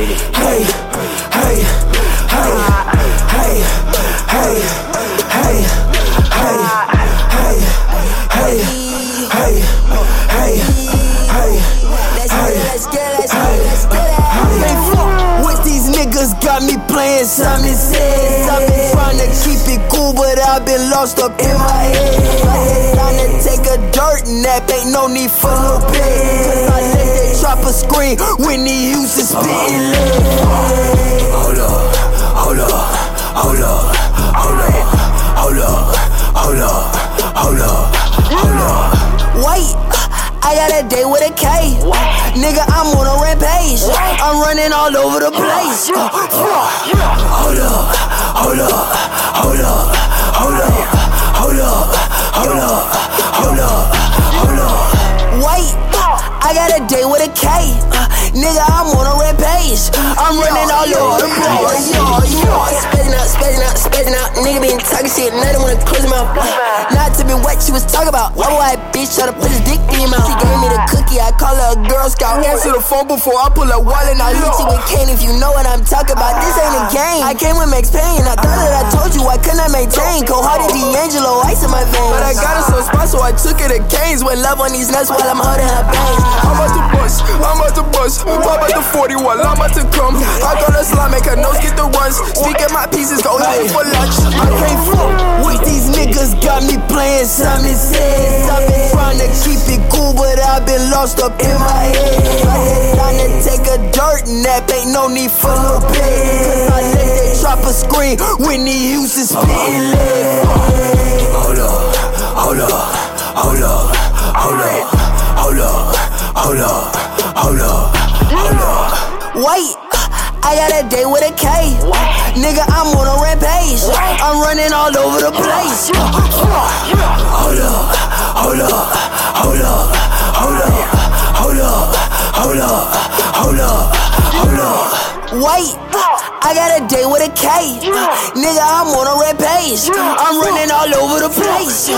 hey, hey, hey, hey, hey, hey, hey, hey, hey, hey, hey, hey. Let's get it, let's get it, let's get it. Hey, fuck with these niggas got me playing Simon Says. I've been trying to keep it cool, but I've been lost up in my head. Time to take a dirt nap, ain't no need for no bed. Cause I let that scream when he used spitting lead. Hold up, hold up, hold up, hold up, hold up, hold up, hold up, hold up. Wait, I got a day with a K. Nigga, I'm on a rampage. I'm running all over the place. Hold up, hold up, hold up, hold up, hold up, hold up, got a day with a K. Uh, nigga, I'm on a rampage. I'm running all over the place. Spazzing out, spazzing out, spazzing out. Nigga been talking shit, I don't wanna close him out. Not to be what she was talking about. Why white bitch try to put his dick in your mouth? She gave me the cookie, Girl Scout. Answer the phone before I pull a wallet. I hit you with Kane if you know what I'm talking about. This ain't a ah. game. I came with Max Payne. I thought that I told you I could not maintain. Cold hearted D'Angelo, ice in my veins. But I got a soft spot, so I took it to Canes. Went love on these nuts while I'm holding her bangs. I'm about to bust, I'm about to bust. Pop out the 40 while I'm about to come. I got a slime, make her nose get the runs. Speak at my pieces, go looking for lunch. I can't fuck with these niggas, got me playing Simon lost up in my head. Time to take a dirt nap, ain't no need for no bed. Cause I let that chopper scream when he used to spitting. Hold up, hold up, hold up, hold up, hold up, hold up, hold up, hold up. Wait, I got a day with a K. Nigga, I'm on a rampage. I'm running all over the place. Hold up, hold up, hold up, wait. I got a date with a K. Nigga, I'm on a red page. I'm running all over the place.